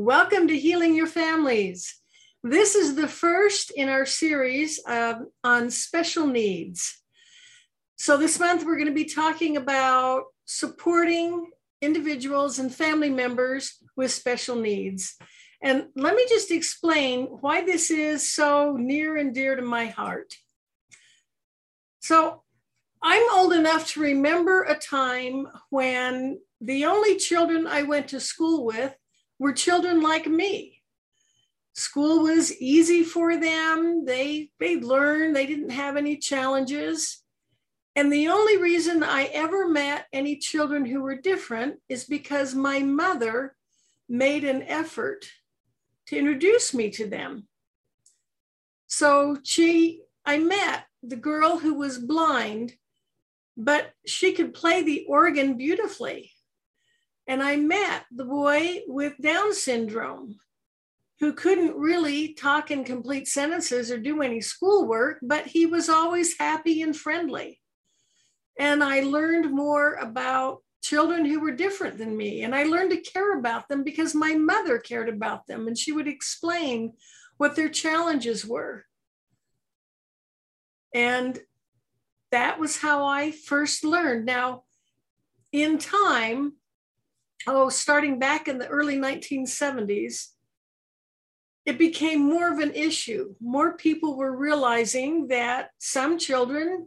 Welcome to Healing Your Families. This is the first in our series uh, on special needs. So, this month we're going to be talking about supporting individuals and family members with special needs. And let me just explain why this is so near and dear to my heart. So, I'm old enough to remember a time when the only children I went to school with were children like me. School was easy for them. They they learned, they didn't have any challenges. And the only reason I ever met any children who were different is because my mother made an effort to introduce me to them. So she I met the girl who was blind, but she could play the organ beautifully. And I met the boy with Down syndrome who couldn't really talk in complete sentences or do any schoolwork, but he was always happy and friendly. And I learned more about children who were different than me. And I learned to care about them because my mother cared about them and she would explain what their challenges were. And that was how I first learned. Now, in time, oh, starting back in the early 1970s, it became more of an issue. More people were realizing that some children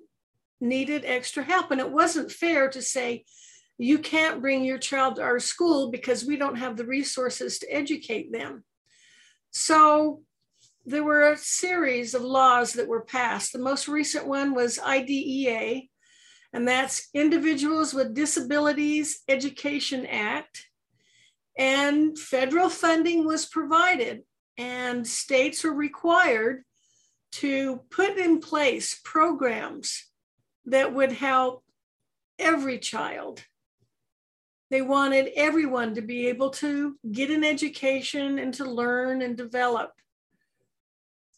needed extra help. And it wasn't fair to say, you can't bring your child to our school because we don't have the resources to educate them. So there were a series of laws that were passed. The most recent one was IDEA, and that's Individuals with Disabilities Education Act. And federal funding was provided, and states were required to put in place programs that would help every child. They wanted everyone to be able to get an education and to learn and develop.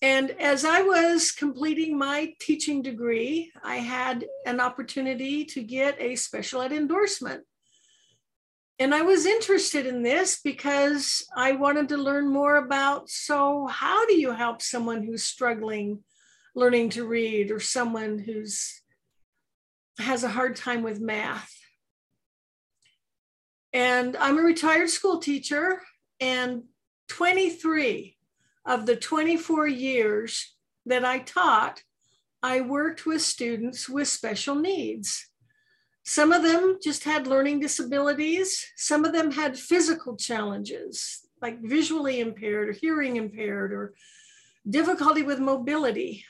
And as I was completing my teaching degree, I had an opportunity to get a special ed endorsement. And I was interested in this because I wanted to learn more about so, how do you help someone who's struggling learning to read or someone who's has a hard time with math? And I'm a retired school teacher, and 23 of the 24 years that I taught, I worked with students with special needs. Some of them just had learning disabilities. Some of them had physical challenges, like visually impaired or hearing impaired or difficulty with mobility.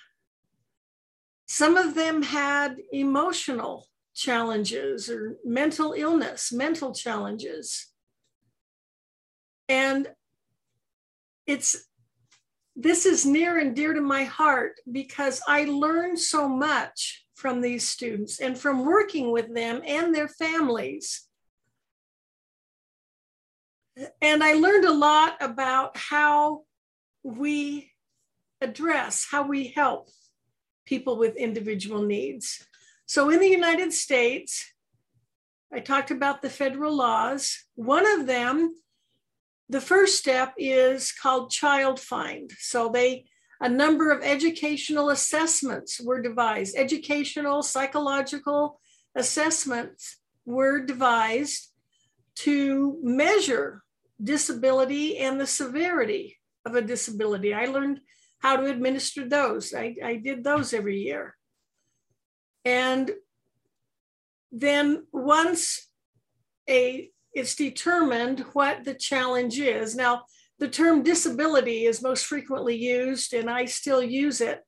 Some of them had emotional challenges or mental illness, mental challenges. And it's this is near and dear to my heart because I learned so much from these students and from working with them and their families. And I learned a lot about how we address, how we help people with individual needs. So in the United States, I talked about the federal laws. One of them the first step is called Child Find. So they a number of educational assessments were devised. Educational, psychological assessments were devised to measure disability and the severity of a disability. I learned how to administer those. I, I did those every year. And then once a it's determined what the challenge is. Now, the term disability is most frequently used, and I still use it,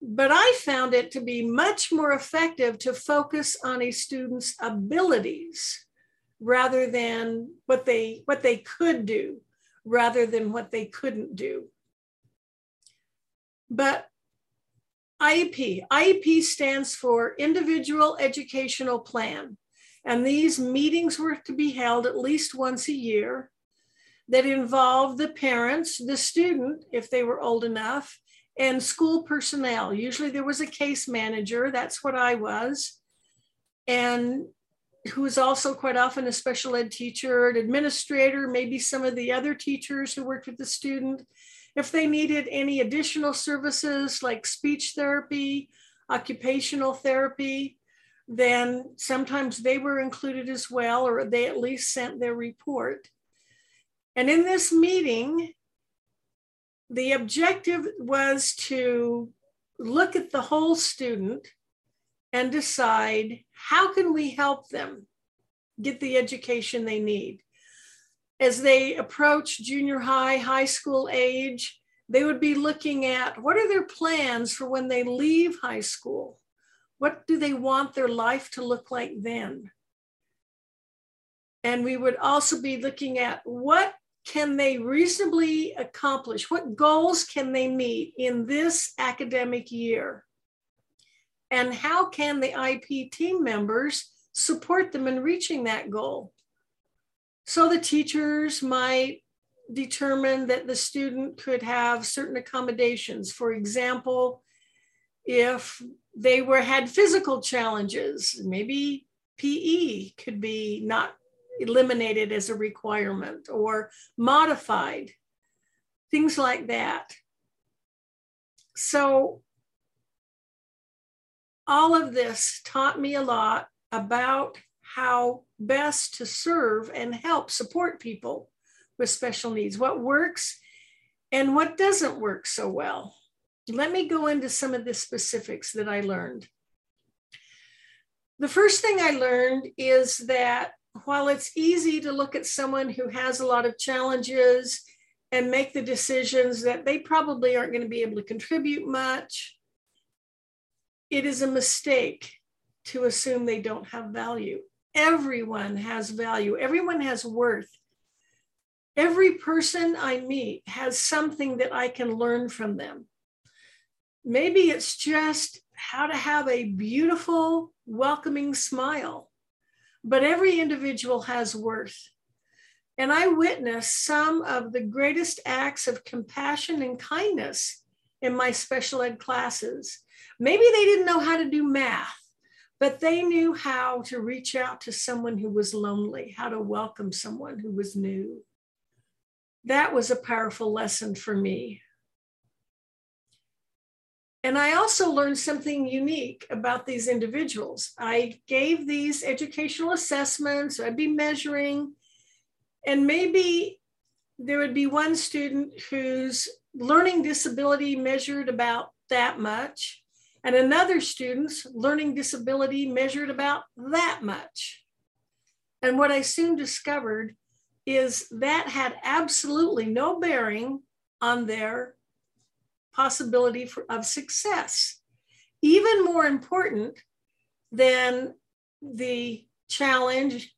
but I found it to be much more effective to focus on a student's abilities rather than what they what they could do rather than what they couldn't do. But IEP, IEP stands for Individual Educational Plan. And these meetings were to be held at least once a year that involved the parents, the student, if they were old enough, and school personnel. Usually there was a case manager, that's what I was. And who is also quite often a special ed teacher, an administrator, maybe some of the other teachers who worked with the student. If they needed any additional services like speech therapy, occupational therapy, then sometimes they were included as well, or they at least sent their report. And in this meeting, the objective was to look at the whole student and decide how can we help them get the education they need as they approach junior high high school age they would be looking at what are their plans for when they leave high school what do they want their life to look like then and we would also be looking at what can they reasonably accomplish what goals can they meet in this academic year and how can the IEP team members support them in reaching that goal? So the teachers might determine that the student could have certain accommodations. For example, if they were had physical challenges, maybe PE could be not eliminated as a requirement or modified, things like that. So all of this taught me a lot about how best to serve and help support people with special needs, what works and what doesn't work so well. Let me go into some of the specifics that I learned. The first thing I learned is that while it's easy to look at someone who has a lot of challenges and make the decisions that they probably aren't going to be able to contribute much, it is a mistake to assume they don't have value. Everyone has value, everyone has worth. Every person I meet has something that I can learn from them. Maybe it's just how to have a beautiful, welcoming smile, but every individual has worth. And I witnessed some of the greatest acts of compassion and kindness in my special ed classes. Maybe they didn't know how to do math, but they knew how to reach out to someone who was lonely, how to welcome someone who was new. That was a powerful lesson for me. And I also learned something unique about these individuals. I gave these educational assessments, I'd be measuring, and maybe there would be one student whose learning disability measured about that much and another student's learning disability measured about that much. And what I soon discovered is that had absolutely no bearing on their possibility for, of success. Even more important than the challenge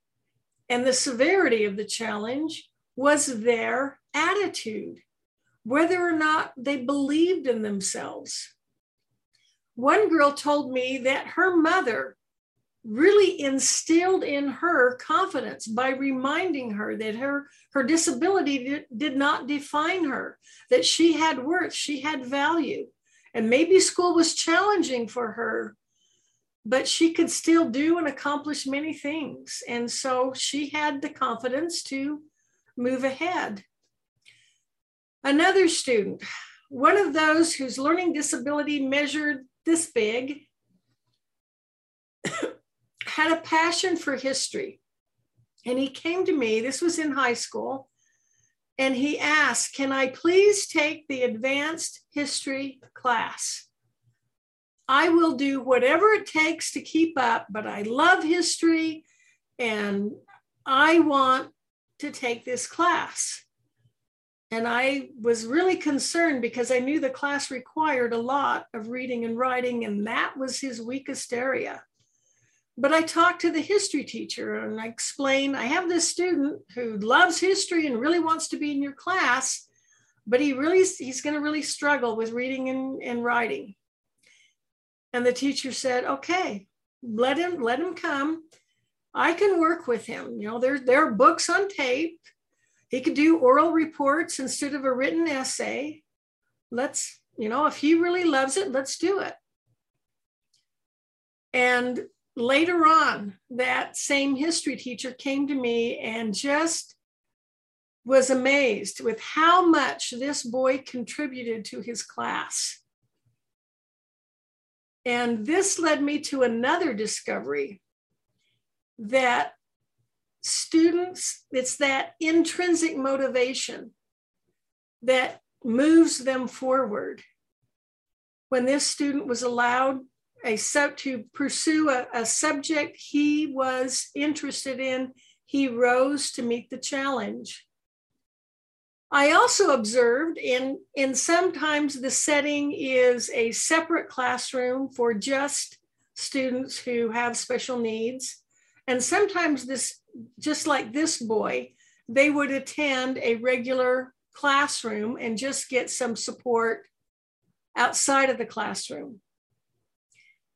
and the severity of the challenge was their attitude, whether or not they believed in themselves one girl told me that her mother really instilled in her confidence by reminding her that her her disability did, did not define her that she had worth she had value. And maybe school was challenging for her but she could still do and accomplish many things. And so she had the confidence to move ahead. Another student one of those whose learning disability measured this big, had a passion for history. And he came to me, this was in high school, and he asked, Can I please take the advanced history class? I will do whatever it takes to keep up, but I love history and I want to take this class. And I was really concerned because I knew the class required a lot of reading and writing, and that was his weakest area. But I talked to the history teacher and I explained I have this student who loves history and really wants to be in your class, but he really he's going to really struggle with reading and, and writing. And the teacher said, okay, let him let him come. I can work with him. You know, there, there are books on tape he could do oral reports instead of a written essay. Let's, you know, if he really loves it, let's do it. And later on, that same history teacher came to me and just was amazed with how much this boy contributed to his class. And this led me to another discovery that students, it's that intrinsic motivation that moves them forward. When this student was allowed a sub to pursue a, a subject he was interested in, he rose to meet the challenge. I also observed in, in sometimes the setting is a separate classroom for just students who have special needs. And sometimes this, just like this boy, they would attend a regular classroom and just get some support outside of the classroom.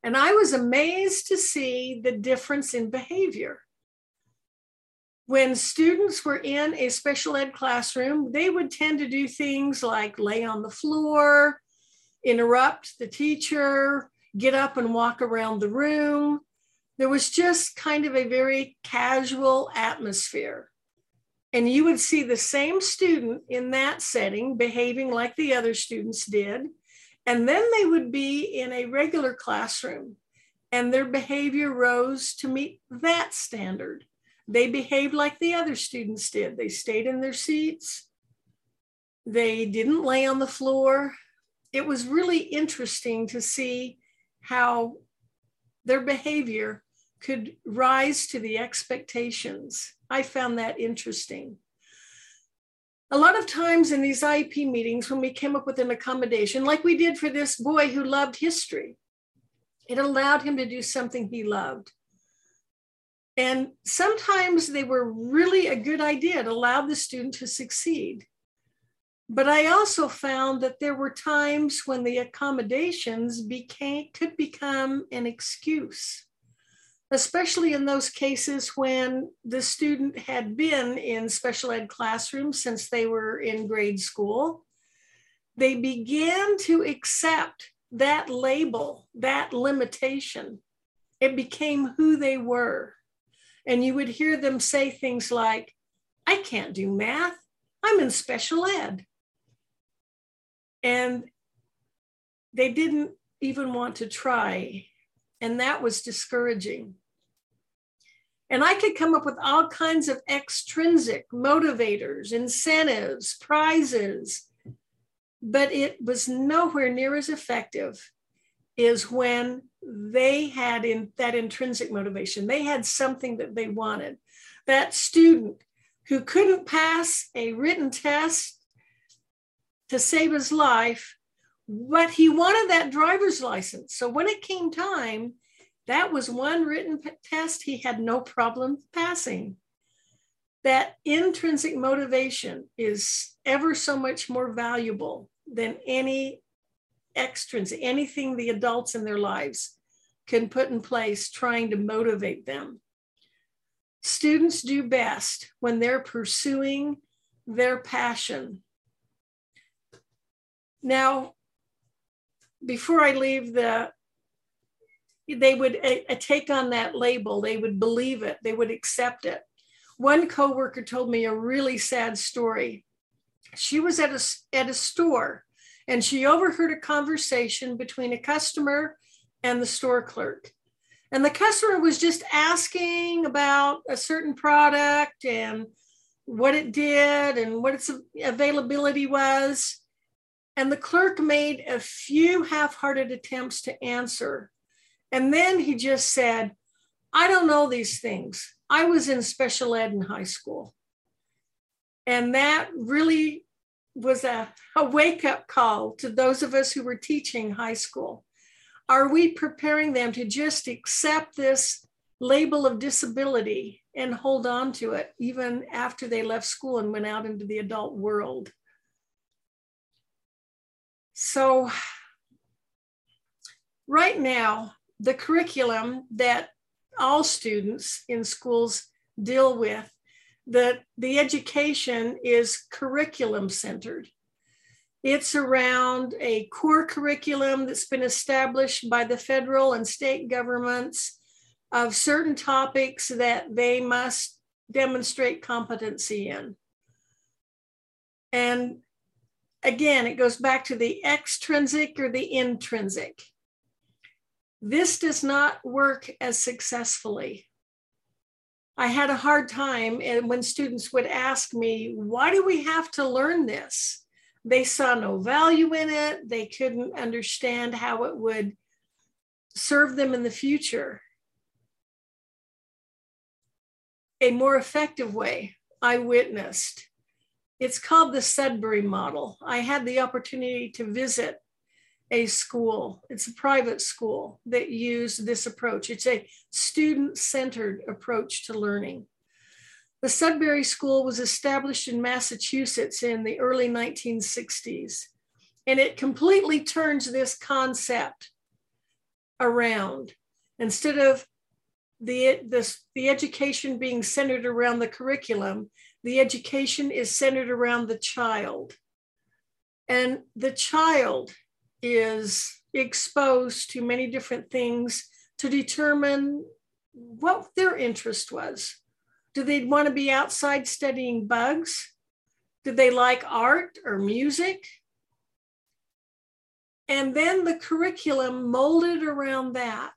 And I was amazed to see the difference in behavior. When students were in a special ed classroom, they would tend to do things like lay on the floor, interrupt the teacher, get up and walk around the room. There was just kind of a very casual atmosphere. And you would see the same student in that setting behaving like the other students did. And then they would be in a regular classroom and their behavior rose to meet that standard. They behaved like the other students did. They stayed in their seats. They didn't lay on the floor. It was really interesting to see how their behavior could rise to the expectations. I found that interesting a lot of times in these IEP meetings, when we came up with an accommodation, like we did for this boy who loved history, it allowed him to do something he loved. And sometimes they were really a good idea. It allowed the student to succeed. But I also found that there were times when the accommodations became could become an excuse especially in those cases when the student had been in special ed classrooms since they were in grade school. They began to accept that label, that limitation. It became who they were. And you would hear them say things like, I can't do math, I'm in special ed. And they didn't even want to try and that was discouraging. And I could come up with all kinds of extrinsic motivators, incentives, prizes, but it was nowhere near as effective is when they had in that intrinsic motivation. They had something that they wanted. That student who couldn't pass a written test to save his life but he wanted that driver's license. So when it came time, that was one written test he had no problem passing. That intrinsic motivation is ever so much more valuable than any extrinsic, anything the adults in their lives can put in place trying to motivate them. Students do best when they're pursuing their passion. Now, before I leave the, they would take on that label. They would believe it. They would accept it. One coworker told me a really sad story. She was at a, at a store and she overheard a conversation between a customer and the store clerk. And the customer was just asking about a certain product and what it did and what its availability was. And the clerk made a few half hearted attempts to answer. And then he just said, I don't know these things. I was in special ed in high school. And that really was a, a wake up call to those of us who were teaching high school. Are we preparing them to just accept this label of disability and hold on to it even after they left school and went out into the adult world? So right now, the curriculum that all students in schools deal with, that the education is curriculum centered. It's around a core curriculum that's been established by the federal and state governments of certain topics that they must demonstrate competency in. And again, it goes back to the extrinsic or the intrinsic. This does not work as successfully. I had a hard time and when students would ask me, why do we have to learn this? They saw no value in it. They couldn't understand how it would serve them in the future. A more effective way I witnessed. It's called the Sudbury model. I had the opportunity to visit a school. It's a private school that used this approach. It's a student centered approach to learning. The Sudbury School was established in Massachusetts in the early 1960s, and it completely turns this concept around. Instead of the, the, the education being centered around the curriculum, the education is centered around the child. And the child is exposed to many different things to determine what their interest was. Do they want to be outside studying bugs? Do they like art or music? And then the curriculum molded around that.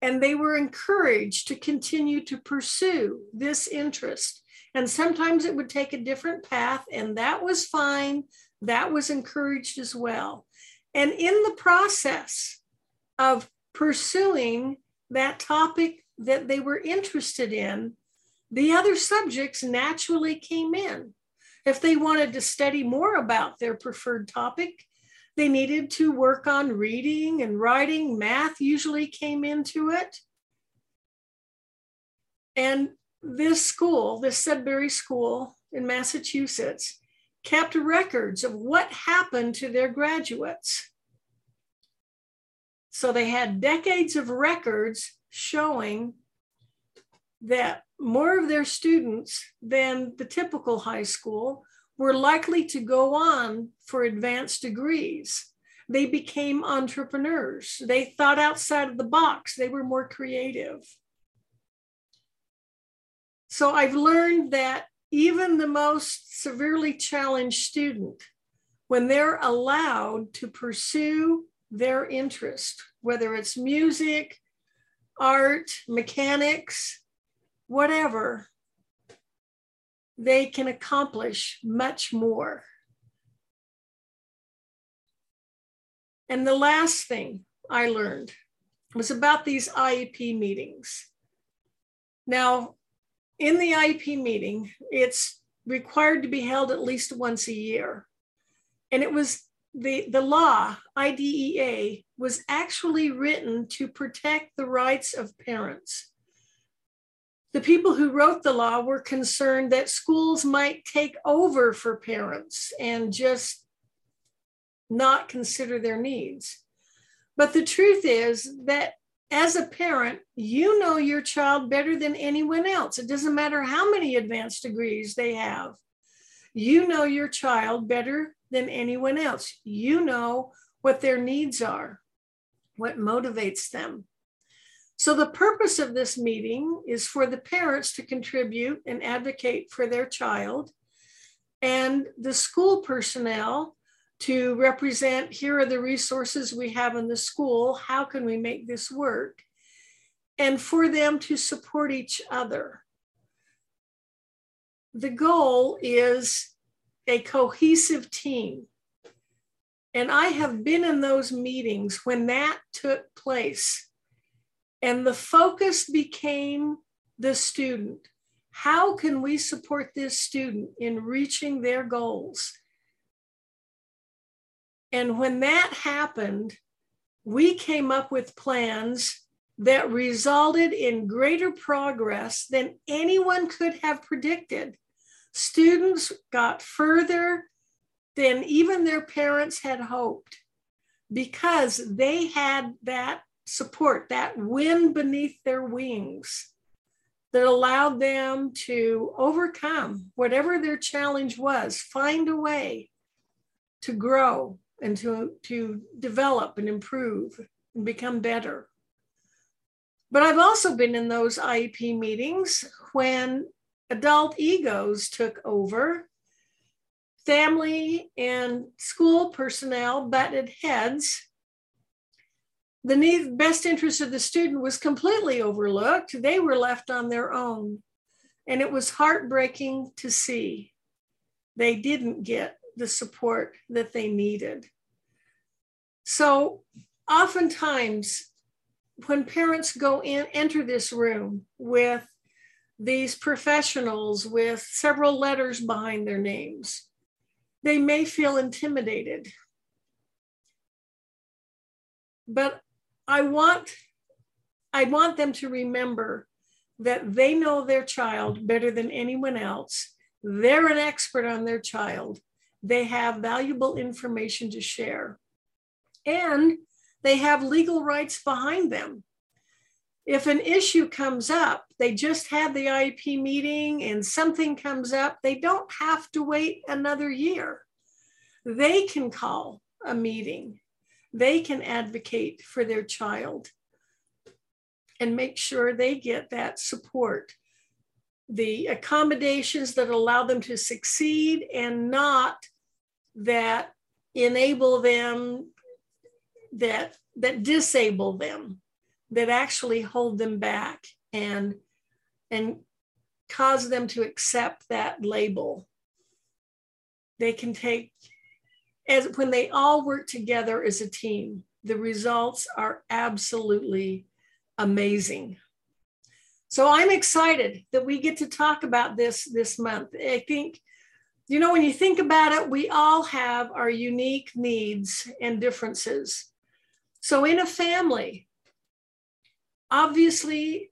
And they were encouraged to continue to pursue this interest. And sometimes it would take a different path, and that was fine that was encouraged as well. And in the process of pursuing that topic that they were interested in, the other subjects naturally came in. If they wanted to study more about their preferred topic, they needed to work on reading and writing. Math usually came into it. And this school, this Sudbury School in Massachusetts, kept records of what happened to their graduates. So they had decades of records showing that more of their students than the typical high school were likely to go on for advanced degrees. They became entrepreneurs. They thought outside of the box. They were more creative. So I've learned that even the most severely challenged student, when they're allowed to pursue their interest, whether it's music, art, mechanics, whatever, they can accomplish much more. And the last thing I learned was about these IEP meetings. Now, in the IEP meeting, it's required to be held at least once a year. And it was the, the law, IDEA, was actually written to protect the rights of parents. The people who wrote the law were concerned that schools might take over for parents and just not consider their needs. But the truth is that as a parent, you know your child better than anyone else. It doesn't matter how many advanced degrees they have. You know your child better than anyone else. You know what their needs are, what motivates them. So, the purpose of this meeting is for the parents to contribute and advocate for their child, and the school personnel to represent here are the resources we have in the school. How can we make this work? And for them to support each other. The goal is a cohesive team. And I have been in those meetings when that took place. And the focus became the student. How can we support this student in reaching their goals? And when that happened, we came up with plans that resulted in greater progress than anyone could have predicted. Students got further than even their parents had hoped because they had that support, that wind beneath their wings that allowed them to overcome whatever their challenge was, find a way to grow and to, to develop and improve and become better. But I've also been in those IEP meetings when adult egos took over, family and school personnel butted heads. The need, best interest of the student was completely overlooked. They were left on their own. And it was heartbreaking to see. They didn't get the support that they needed. So oftentimes when parents go in, enter this room with these professionals with several letters behind their names, they may feel intimidated. But I want, I want them to remember that they know their child better than anyone else. They're an expert on their child. They have valuable information to share. And they have legal rights behind them. If an issue comes up, they just had the IEP meeting and something comes up, they don't have to wait another year. They can call a meeting, they can advocate for their child and make sure they get that support. The accommodations that allow them to succeed and not that enable them that that disable them that actually hold them back and and cause them to accept that label. They can take as when they all work together as a team the results are absolutely amazing. So i'm excited that we get to talk about this this month. I think you know when you think about it we all have our unique needs and differences so, in a family, obviously,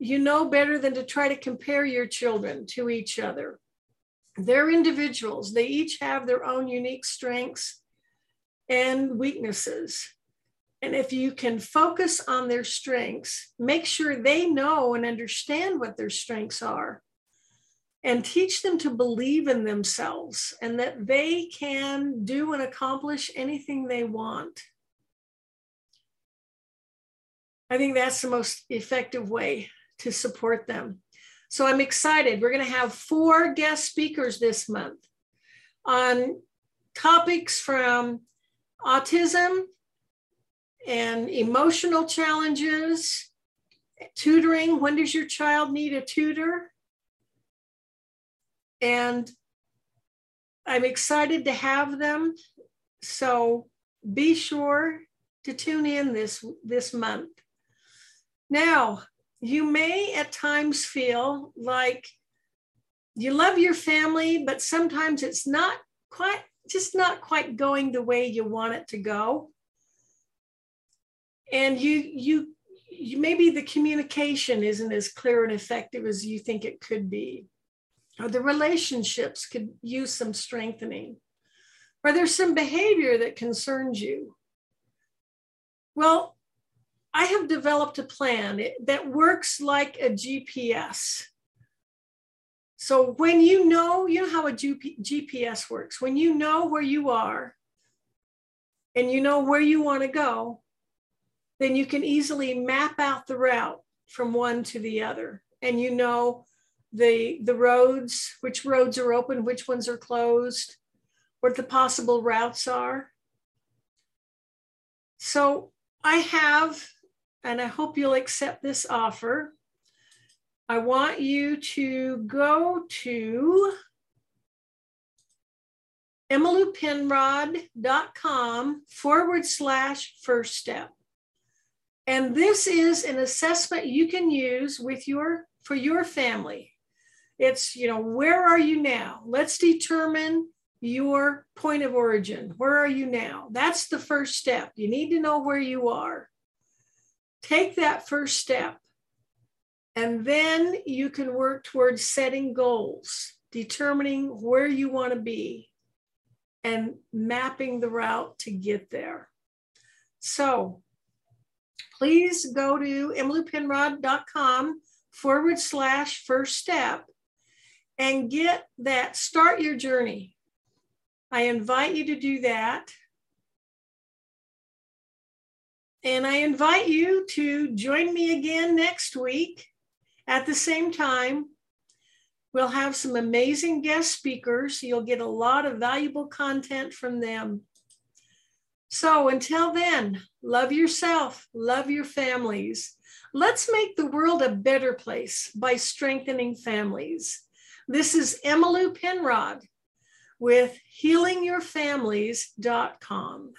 you know better than to try to compare your children to each other. They're individuals, they each have their own unique strengths and weaknesses. And if you can focus on their strengths, make sure they know and understand what their strengths are, and teach them to believe in themselves and that they can do and accomplish anything they want. I think that's the most effective way to support them. So I'm excited. We're going to have four guest speakers this month on topics from autism and emotional challenges, tutoring. When does your child need a tutor? And I'm excited to have them. So be sure to tune in this, this month. Now, you may at times feel like you love your family, but sometimes it's not quite, just not quite going the way you want it to go. And you, you, you maybe the communication isn't as clear and effective as you think it could be, or the relationships could use some strengthening, or there's some behavior that concerns you. Well, I have developed a plan that works like a GPS. So when you know, you know how a GPS works, when you know where you are and you know where you want to go, then you can easily map out the route from one to the other. And you know the, the roads, which roads are open, which ones are closed, what the possible routes are. So I have and I hope you'll accept this offer. I want you to go to emmylou forward slash first step. And this is an assessment you can use with your for your family. It's, you know, where are you now? Let's determine your point of origin. Where are you now? That's the first step. You need to know where you are take that first step. And then you can work towards setting goals, determining where you want to be, and mapping the route to get there. So please go to emmyloupenrod.com forward slash first step and get that, start your journey. I invite you to do that. And I invite you to join me again next week at the same time. We'll have some amazing guest speakers. You'll get a lot of valuable content from them. So until then, love yourself, love your families. Let's make the world a better place by strengthening families. This is Emmylou Penrod with healingyourfamilies.com.